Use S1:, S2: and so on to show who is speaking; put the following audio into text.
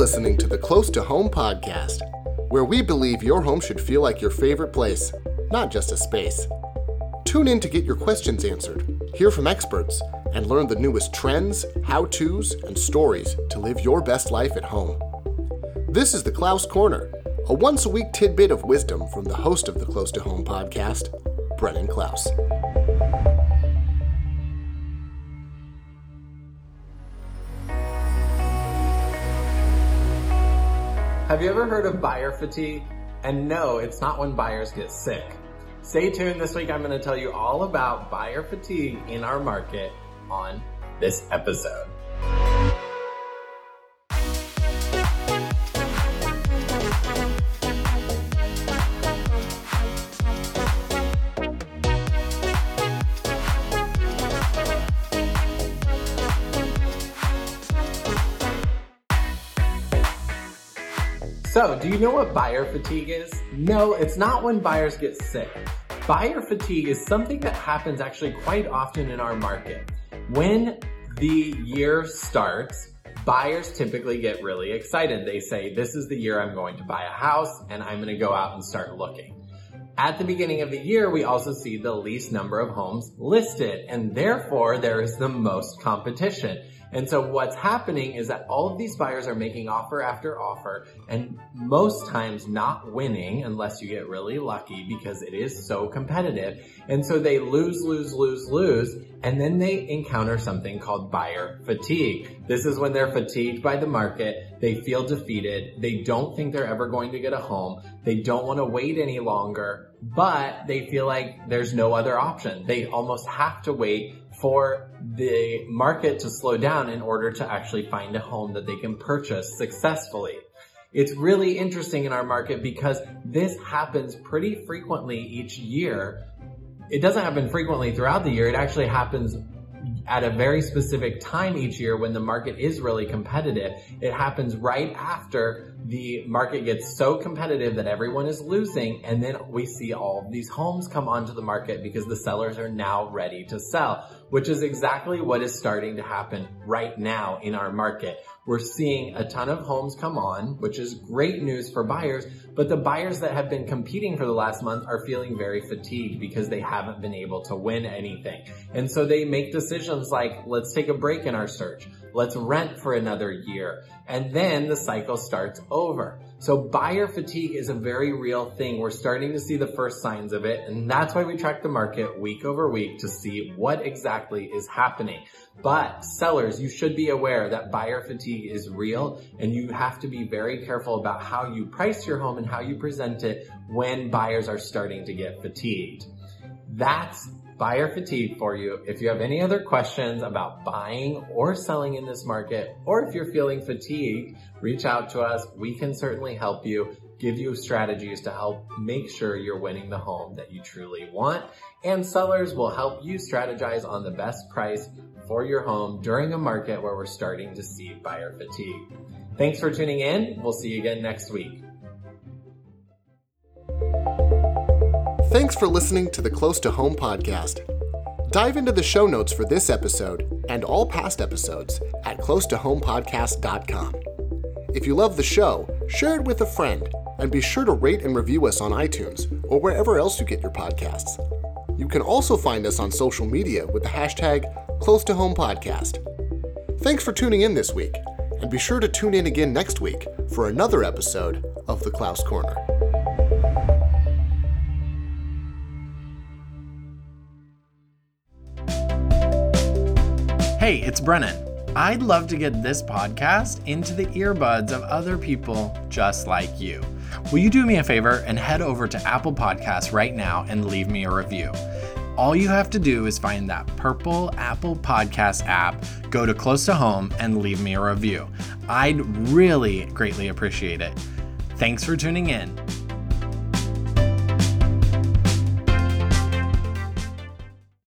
S1: listening to the Close to Home podcast, where we believe your home should feel like your favorite place, not just a space. Tune in to get your questions answered, hear from experts, and learn the newest trends, how to's, and stories to live your best life at home. This is the Klaus Corner, a once a week tidbit of wisdom from the host of the Close to Home podcast, Brennan Klaus.
S2: Have you ever heard of buyer fatigue? And no, it's not when buyers get sick. Stay tuned. This week I'm going to tell you all about buyer fatigue in our market on this episode. So, do you know what buyer fatigue is? No, it's not when buyers get sick. Buyer fatigue is something that happens actually quite often in our market. When the year starts, buyers typically get really excited. They say, This is the year I'm going to buy a house and I'm going to go out and start looking. At the beginning of the year, we also see the least number of homes listed, and therefore there is the most competition. And so what's happening is that all of these buyers are making offer after offer and most times not winning unless you get really lucky because it is so competitive. And so they lose, lose, lose, lose, and then they encounter something called buyer fatigue. This is when they're fatigued by the market, they feel defeated, they don't think they're ever going to get a home, they don't want to wait any longer, but they feel like there's no other option. They almost have to wait for the market to slow down in order to actually find a home that they can purchase successfully. It's really interesting in our market because this happens pretty frequently each year. It doesn't happen frequently throughout the year. It actually happens at a very specific time each year when the market is really competitive. It happens right after the market gets so competitive that everyone is losing and then we see all these homes come onto the market because the sellers are now ready to sell, which is exactly what is starting to happen right now in our market. We're seeing a ton of homes come on, which is great news for buyers, but the buyers that have been competing for the last month are feeling very fatigued because they haven't been able to win anything. And so they make decisions like, let's take a break in our search. Let's rent for another year. And then the cycle starts over. So buyer fatigue is a very real thing. We're starting to see the first signs of it. And that's why we track the market week over week to see what exactly is happening. But sellers, you should be aware that buyer fatigue is real and you have to be very careful about how you price your home and how you present it when buyers are starting to get fatigued. That's buyer fatigue for you. If you have any other questions about buying or selling in this market, or if you're feeling fatigued, reach out to us. We can certainly help you, give you strategies to help make sure you're winning the home that you truly want. And sellers will help you strategize on the best price for your home during a market where we're starting to see buyer fatigue. Thanks for tuning in. We'll see you again next week.
S1: Thanks for listening to the Close to Home podcast. Dive into the show notes for this episode and all past episodes at closetohomepodcast.com. If you love the show, share it with a friend and be sure to rate and review us on iTunes or wherever else you get your podcasts. You can also find us on social media with the hashtag Close to Home Podcast. Thanks for tuning in this week, and be sure to tune in again next week for another episode of The Klaus Corner.
S3: Hey, it's Brennan. I'd love to get this podcast into the earbuds of other people just like you. Will you do me a favor and head over to Apple Podcasts right now and leave me a review? All you have to do is find that purple Apple Podcast app, go to Close to Home, and leave me a review. I'd really greatly appreciate it. Thanks for tuning in.